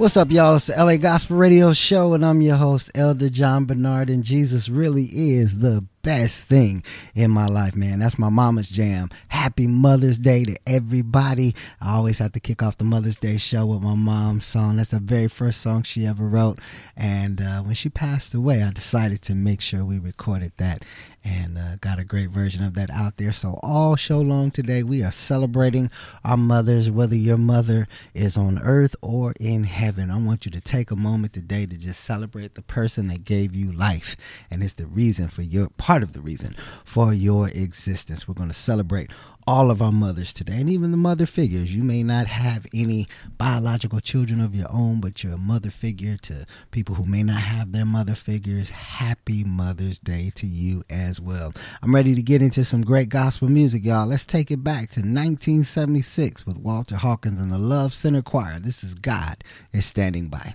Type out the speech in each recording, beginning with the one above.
What's up, y'all? It's the LA Gospel Radio Show, and I'm your host, Elder John Bernard. And Jesus really is the best thing in my life, man. That's my mama's jam. Happy Mother's Day to everybody. I always have to kick off the Mother's Day show with my mom's song. That's the very first song she ever wrote. And uh, when she passed away, I decided to make sure we recorded that and uh, got a great version of that out there. So, all show long today, we are celebrating our mothers, whether your mother is on earth or in heaven. I want you to take a moment today to just celebrate the person that gave you life. And it's the reason for your part of the reason for your existence. We're going to celebrate all of our mothers today, and even the mother figures. You may not have any biological children of your own, but you're a mother figure to people who may not have their mother figures. Happy Mother's Day to you as well. I'm ready to get into some great gospel music, y'all. Let's take it back to 1976 with Walter Hawkins and the Love Center Choir. This is God is Standing By.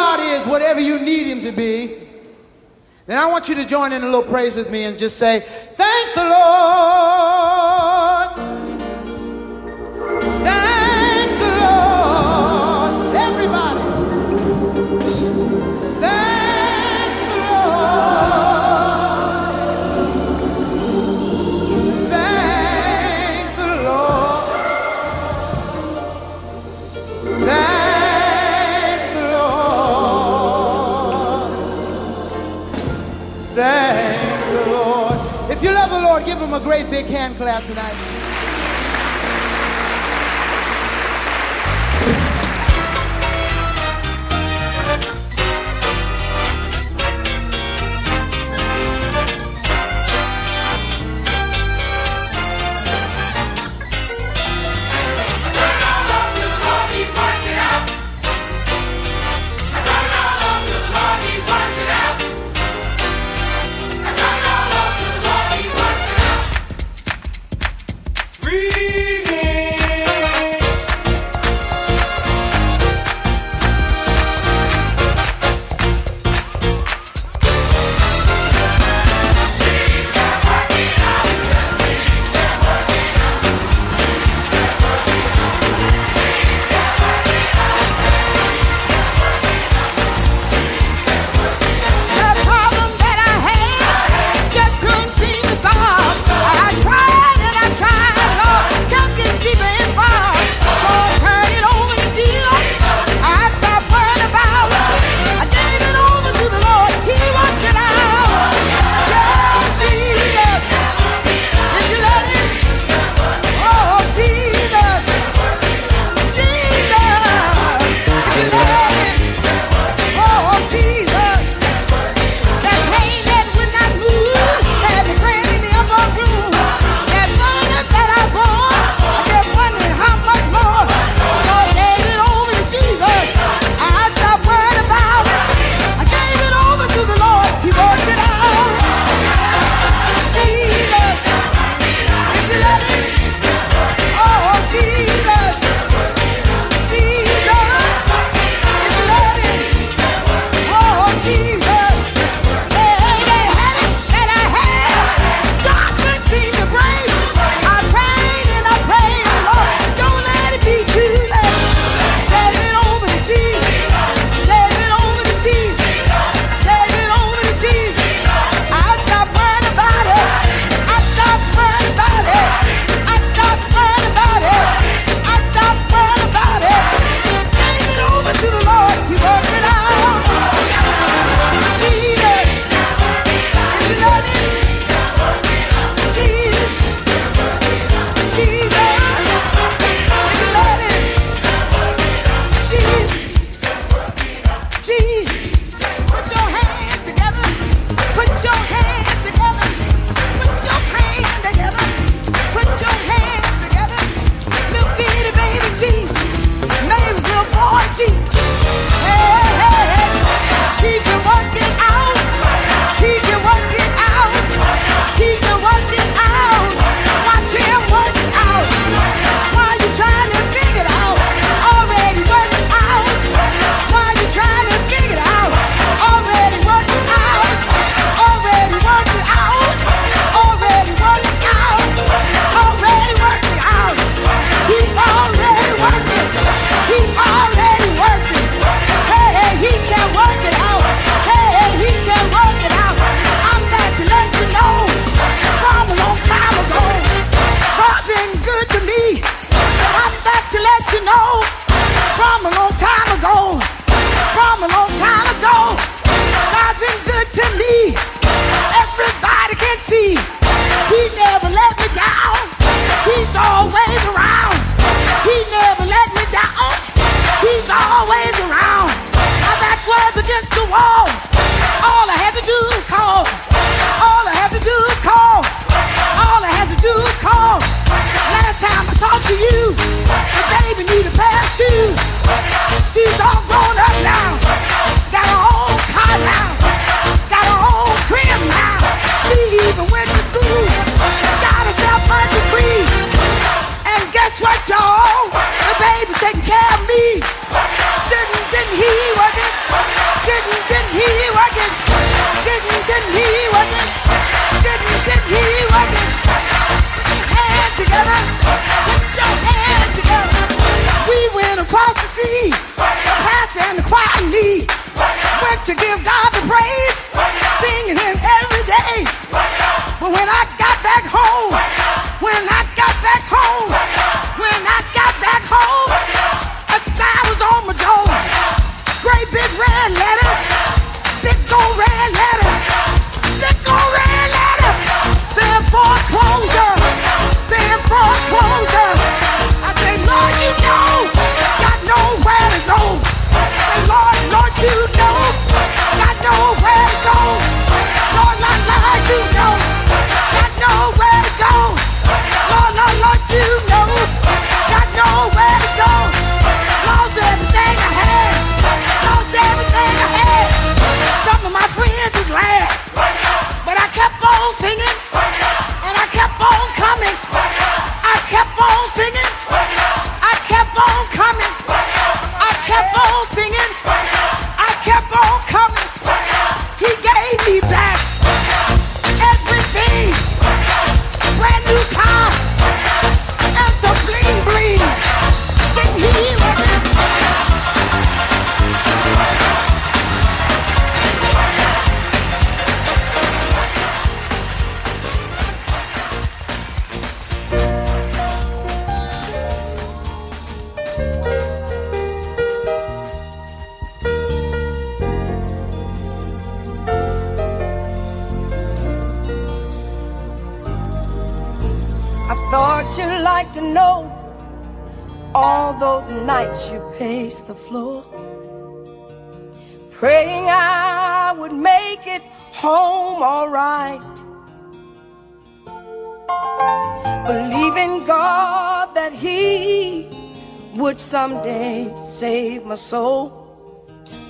God is whatever you need him to be, then I want you to join in a little praise with me and just say, Thank the Lord. Hand clap tonight.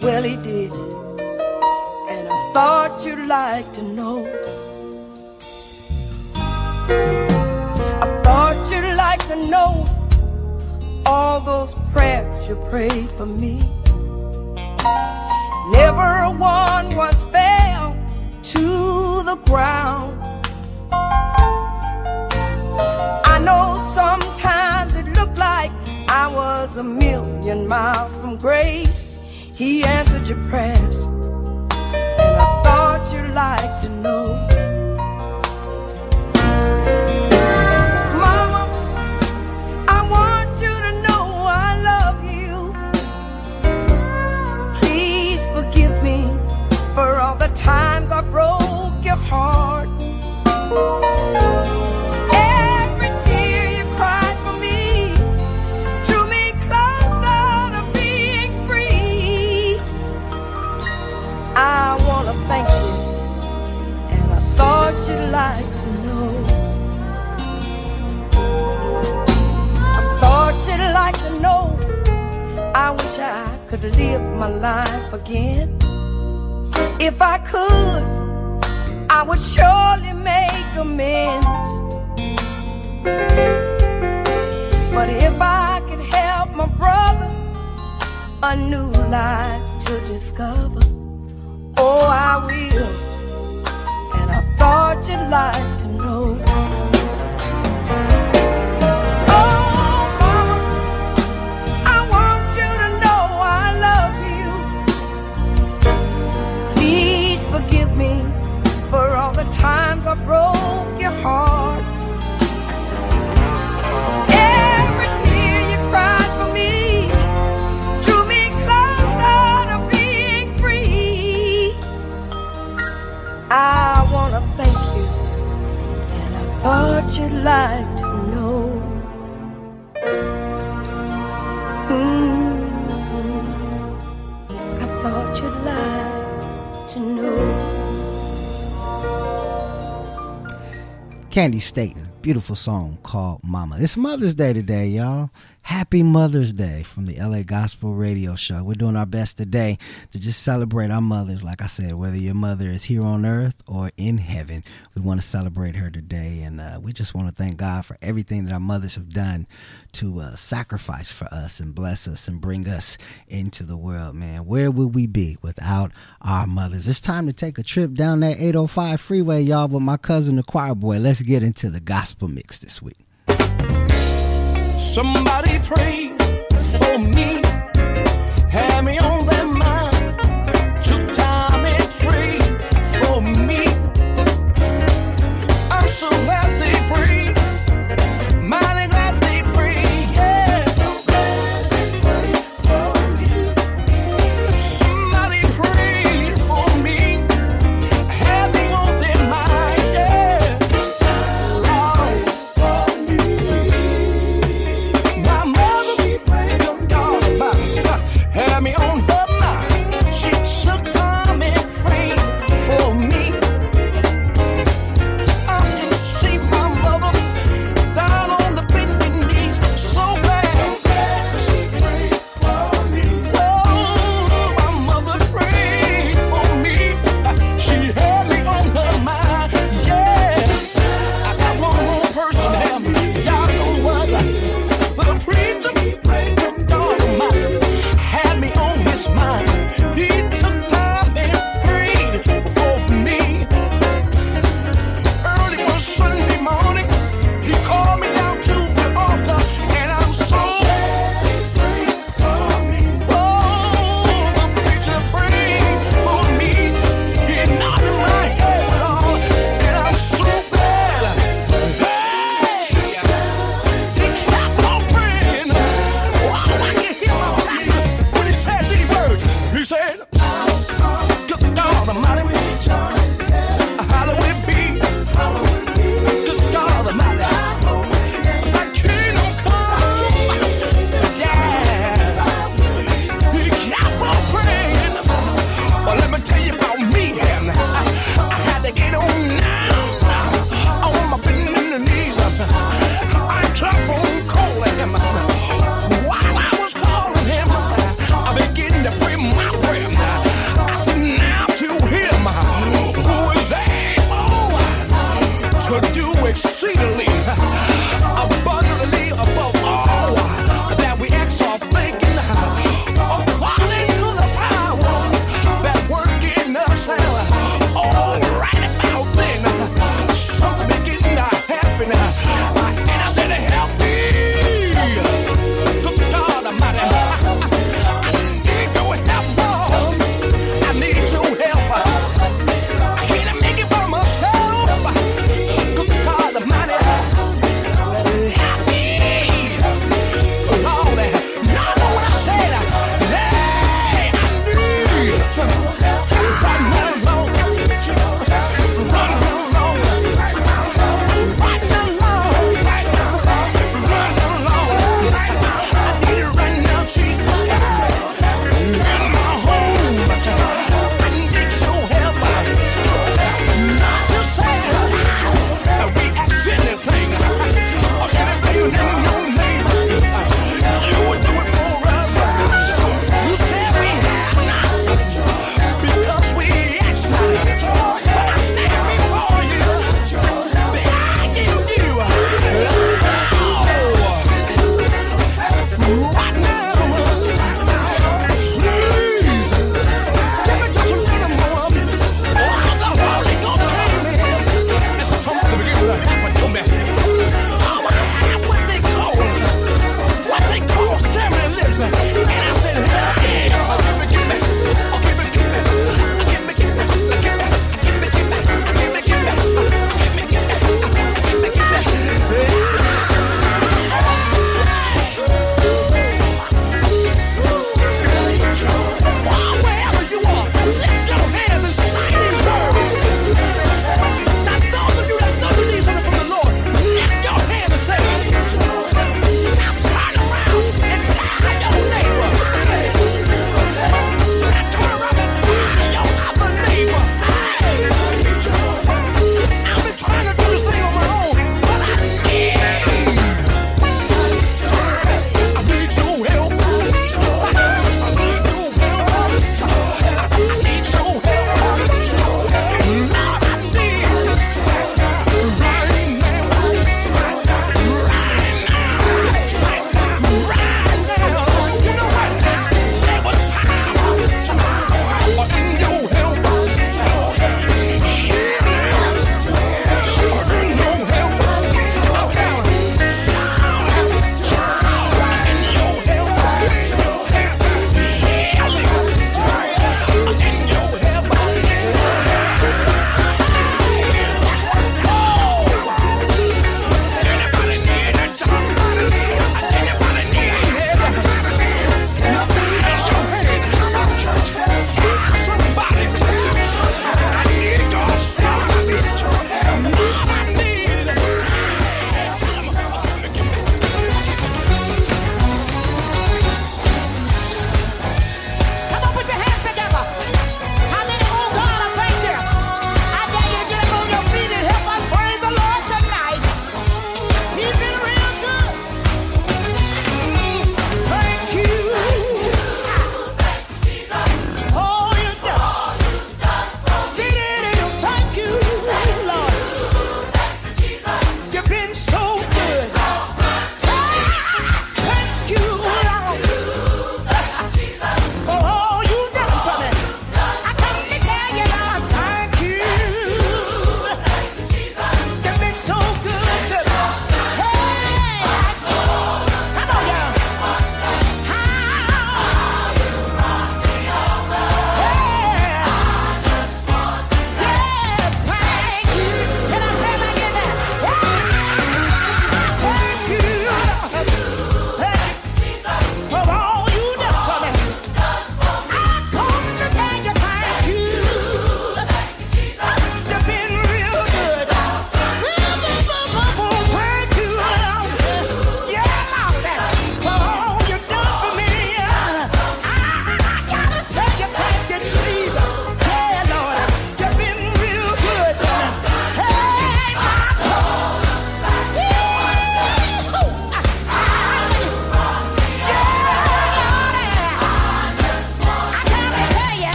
Well, He did. And I thought you'd like to know. I thought you'd like to know all those prayers you prayed for me. Never one once fell to the ground. I know sometimes it looked like I was a million miles from grace. He answered your prayers, and I thought you'd like to know. Mama, I want you to know I love you. Please forgive me for all the times I broke your heart. Could live my life again. If I could, I would surely make amends. But if I could help my brother a new life to discover, oh, I will. And I thought you'd like to know. Times I broke Candi Staton, beautiful song called Mama. It's Mother's Day today, y'all. Happy Mother's Day from the LA Gospel Radio Show. We're doing our best today to just celebrate our mothers. Like I said, whether your mother is here on earth or in heaven, we want to celebrate her today. And uh, we just want to thank God for everything that our mothers have done to uh, sacrifice for us and bless us and bring us into the world, man. Where would we be without our mothers? It's time to take a trip down that 805 freeway, y'all, with my cousin, the choir boy. Let's get into the gospel mix this week. Somebody pray for me. Have me on their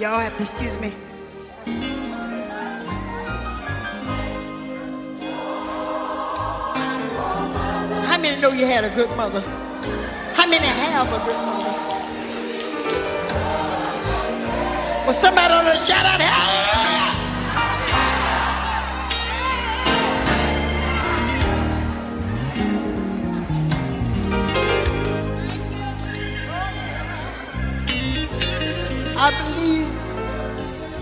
Y'all have to excuse me. How many know you had a good mother? How many have a good mother? Well, somebody ought to shout out, hallelujah!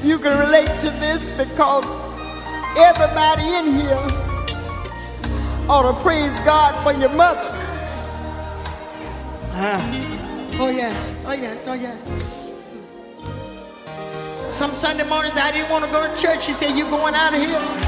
You can relate to this because everybody in here ought to praise God for your mother. Ah. Oh, yes. Oh, yes. Oh, yes. Some Sunday mornings I didn't want to go to church. She said, You're going out of here?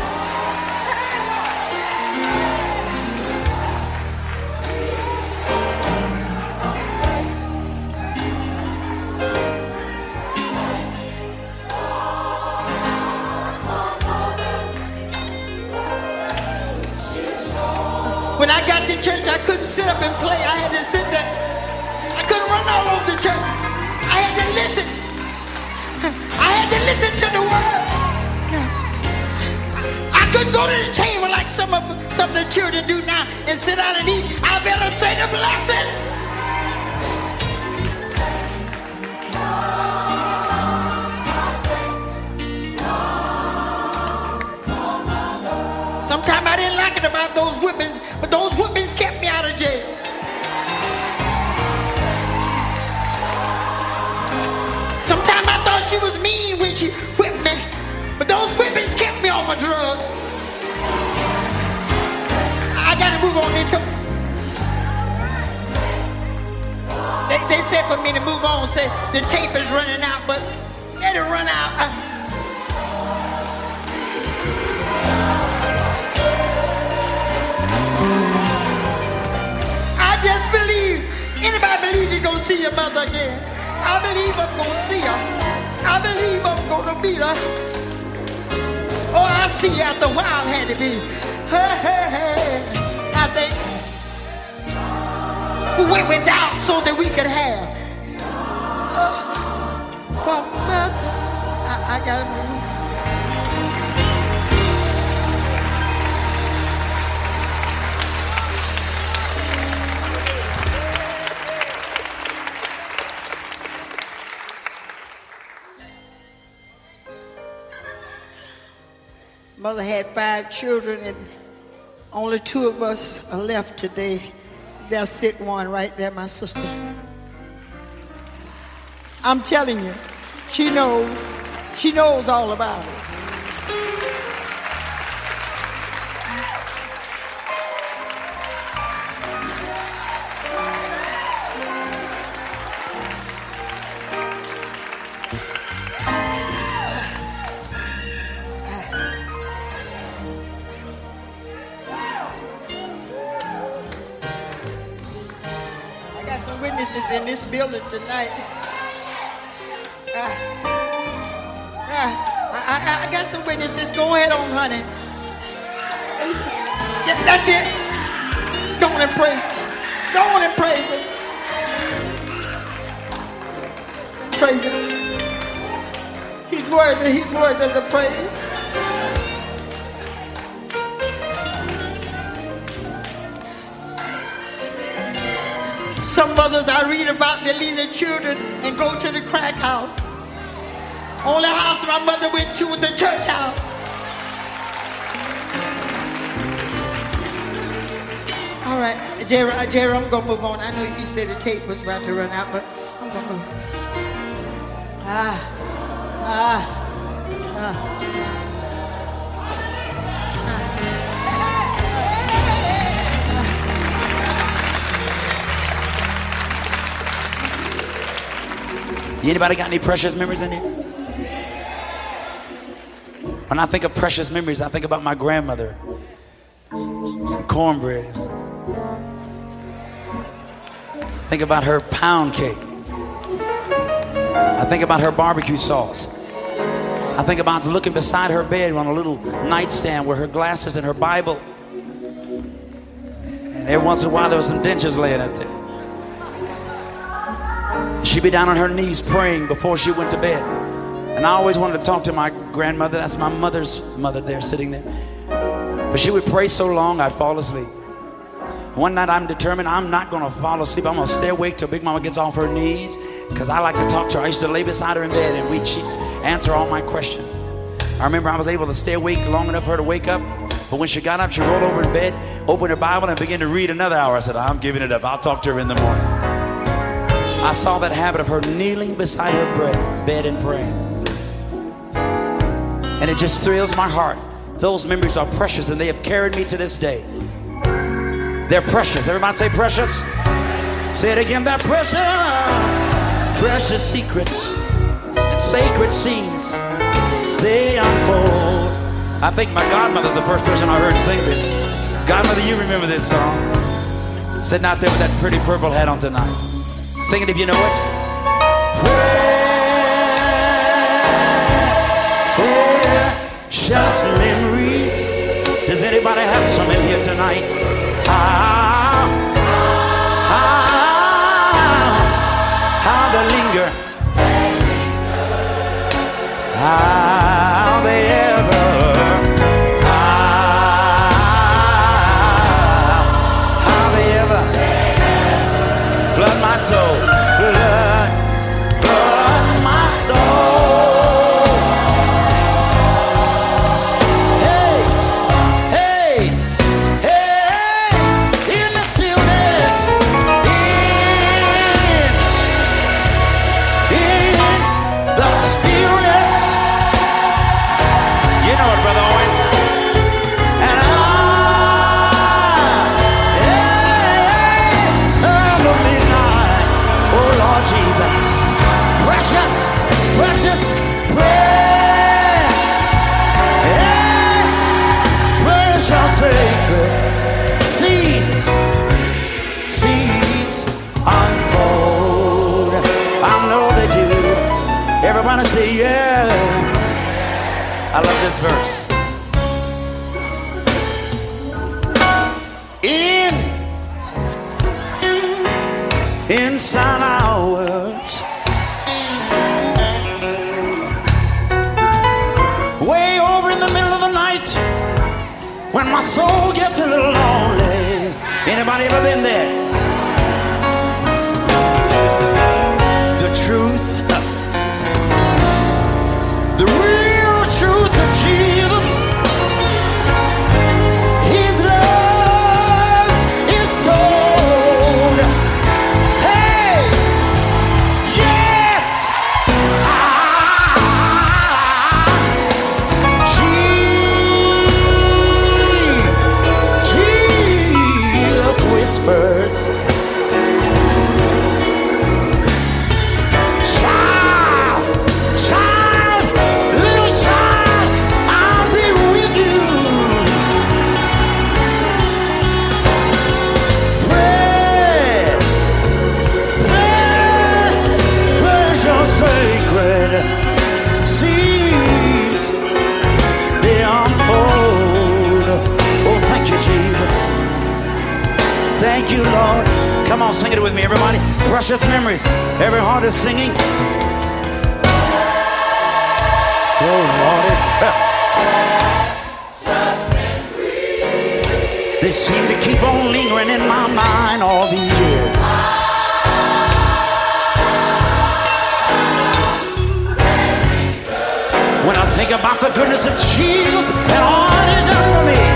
Me to move on, say the tape is running out, but let it run out. I- I just believe. Anybody believe you're gonna see your mother again? I believe I'm gonna see her. I believe I'm gonna meet her. Oh, I see you after a while, had to be. Hey, hey, hey. I think who went without so that we could have. I, I gotta move. Mother had five children, and only two of us are left today. There's sit one right there, my sister. I'm telling you, she knows. She knows all about it. I got some witnesses in this building tonight. Witnesses. Go ahead on, honey. That's it. Go on and praise. Go on and praise him. Praise him. He's worthy. He's worthy of the praise. Some mothers I read about, they leave their children and go to the crack house. Only house my mother went to was the church house. All right, Jerry, uh, Jerry, I'm gonna move on. I know you said the tape was about to run out, but I'm gonna move. Ah, ah, ah. Anybody got any precious memories in here? When I think of precious memories, I think about my grandmother. Some, some cornbread. some- Think about her pound cake. I think about her barbecue sauce. I think about looking beside her bed on a little nightstand with her glasses and her Bible. And every once in a while there were some dentures laying out there. She'd be down on her knees praying before she went to bed. And I always wanted to talk to my grandmother. That's my mother's mother there sitting there. But she would pray so long, I'd fall asleep. One night I'm determined I'm not going to fall asleep. I'm going to stay awake till Big Mama gets off her knees because I like to talk to her. I used to lay beside her in bed and we'd answer all my questions. I remember I was able to stay awake long enough for her to wake up. But when she got up, she rolled over in bed, opened her Bible, and began to read another hour. I said, I'm giving it up. I'll talk to her in the morning. I saw that habit of her kneeling beside her bed and praying. And it just thrills my heart. Those memories are precious and they have carried me to this day. They're precious. Everybody say precious. Say it again. They're precious. Precious secrets and sacred scenes. They unfold. I think my godmother's the first person I heard sing this. Godmother, you remember this song? Sitting out there with that pretty purple hat on tonight. Sing it if you know it. Precious memories. Does anybody have some in here tonight? Ah, ah, ah, how, how, how they linger. How this verse. In inside our words, way over in the middle of the night, when my soul gets a little lonely. Anybody ever been there? With me, everybody. Precious memories. Every heart is singing. Oh. They seem to keep on lingering in my mind all these years. When I think about the goodness of Jesus and all he's done for me.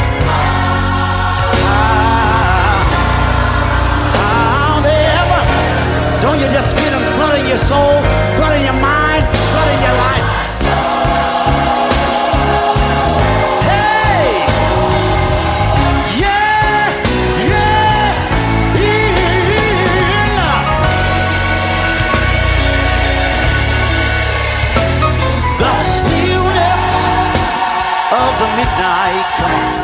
Don't you just feel them flooding your soul, flooding your mind, flooding your life? Hey! Yeah! Yeah! In the stillness of the midnight. Come on.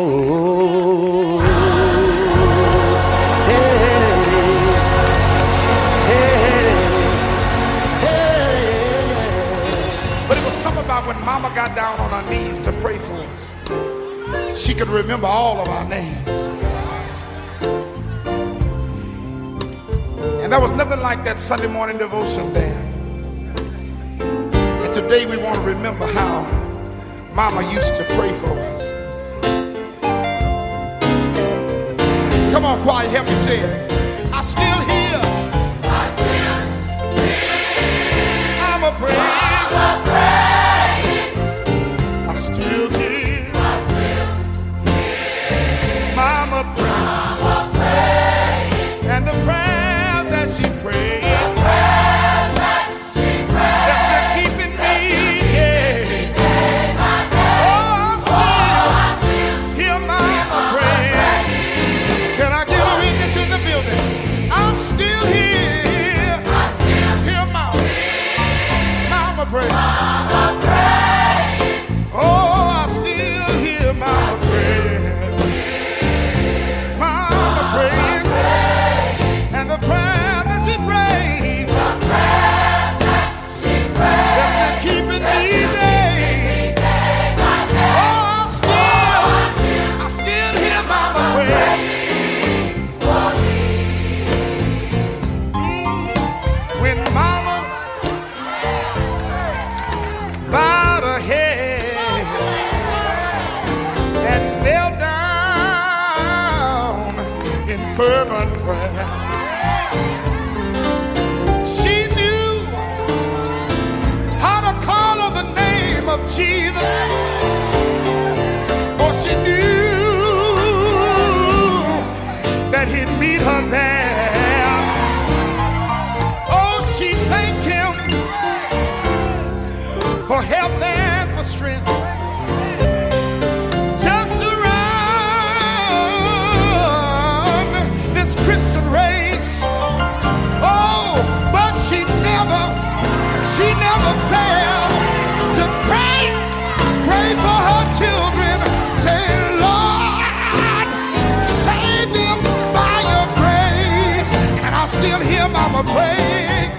got down on her knees to pray for us, she could remember all of our names. And there was nothing like that Sunday morning devotion there. And today we want to remember how Mama used to pray for us. Come on, choir, help me sing. I still hear. I still hear. I'm a prayer. praying.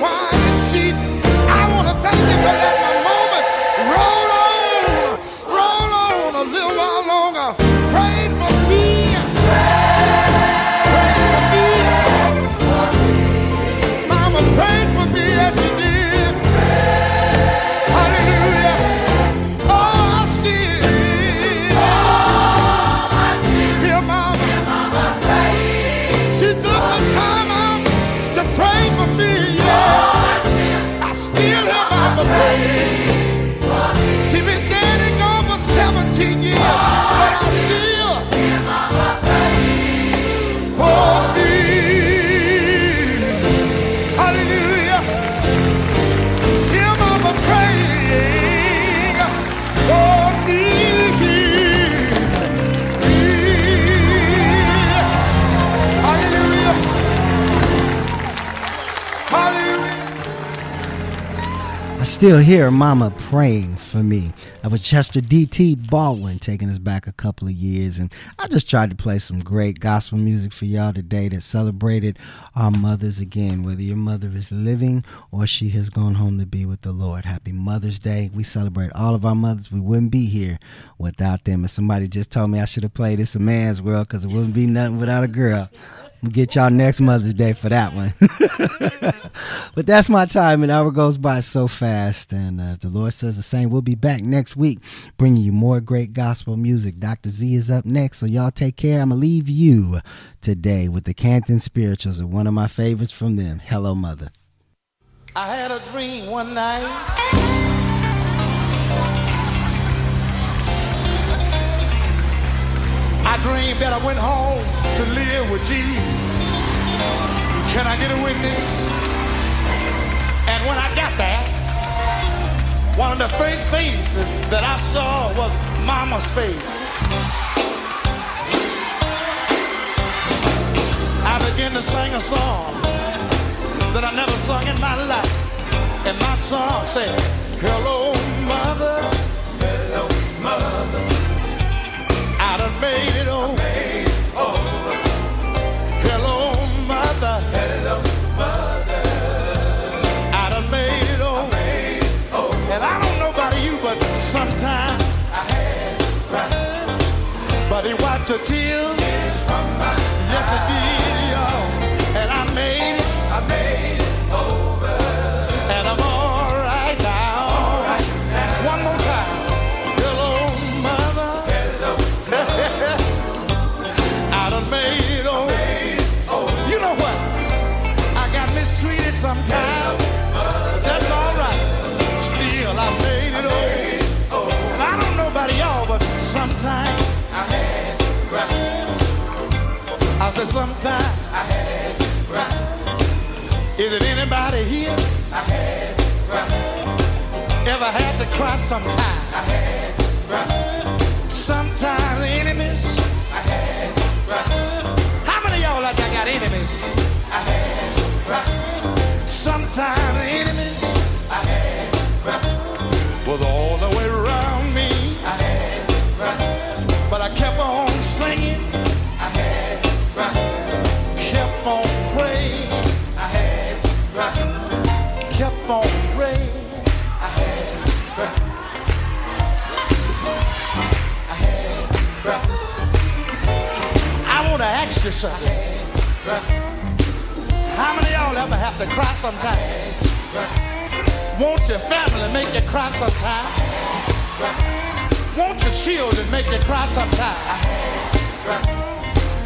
wine and. I want to thank you for letting me. Still hear Mama praying for me. That was Chester D.T. Baldwin taking us back a couple of years. And I just tried to play some great gospel music for y'all today that celebrated our mothers again, whether your mother is living or she has gone home to be with the Lord. Happy Mother's Day. We celebrate all of our mothers. We wouldn't be here without them. And somebody just told me I should have played this a man's world because it wouldn't be nothing without a girl. We'll get y'all next Mother's Day for that one. but that's my time. An hour goes by so fast. And uh, if the Lord says the same, we'll be back next week bringing you more great gospel music. Dr. Z is up next. So y'all take care. I'm going to leave you today with the Canton Spirituals and one of my favorites from them. Hello, Mother. I had a dream one night. I dreamed that I went home to live with Jesus. Can I get a witness? And when I got there, one of the first faces that I saw was Mama's face. I began to sing a song that I never sung in my life. And my song said, Hello, mother. The tears, I said sometimes I had to cry. Is it anybody here? I had to cry. Ever had to cry sometime? I had to cry. Sometimes enemies. I had to cry. How many y'all like I got enemies? I had to cry. Sometimes enemies. I had to cry. Was all I want to ask you something. How many of y'all ever have to cry sometime? Won't your family make you cry sometime? Won't your children make you cry sometime?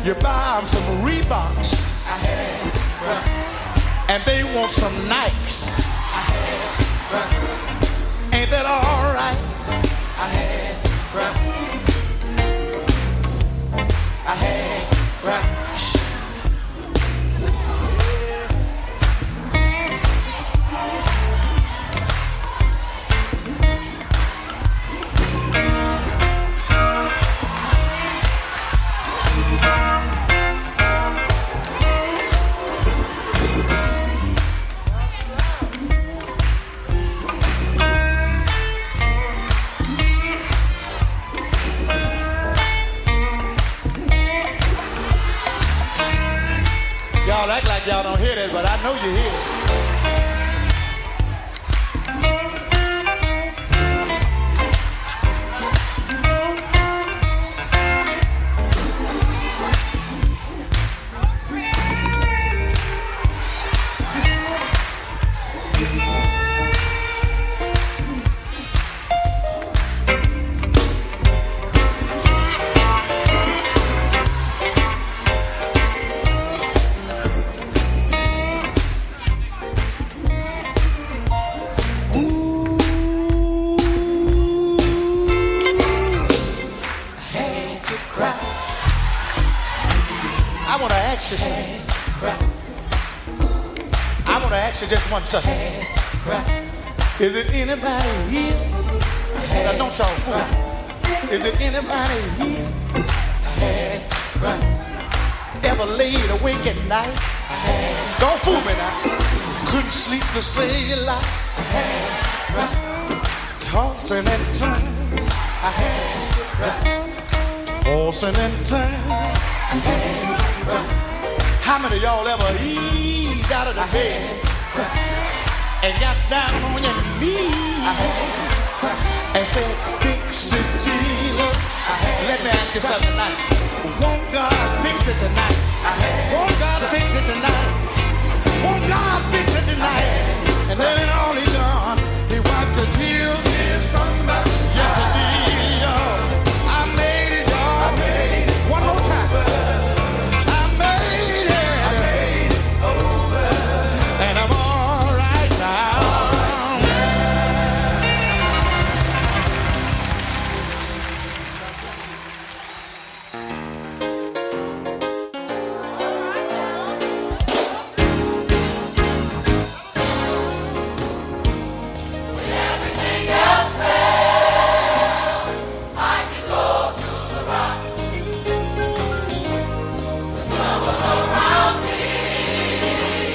You buy them some Reeboks. And they want some Nikes. Ain't that all anybody here? Now don't y'all fool. Is it anybody here? Ever laid awake at night? Don't fool me now. Couldn't sleep to save your life. Tossing and turning. Tossing and turning. How many y'all ever eased out of the bed and got down on your knees and said, Fix it, Jesus. Let me ask you something tonight. Won't God fix it tonight? Won't God fix it tonight? Won't God fix it tonight? And then it all He done. He wiped the tears from my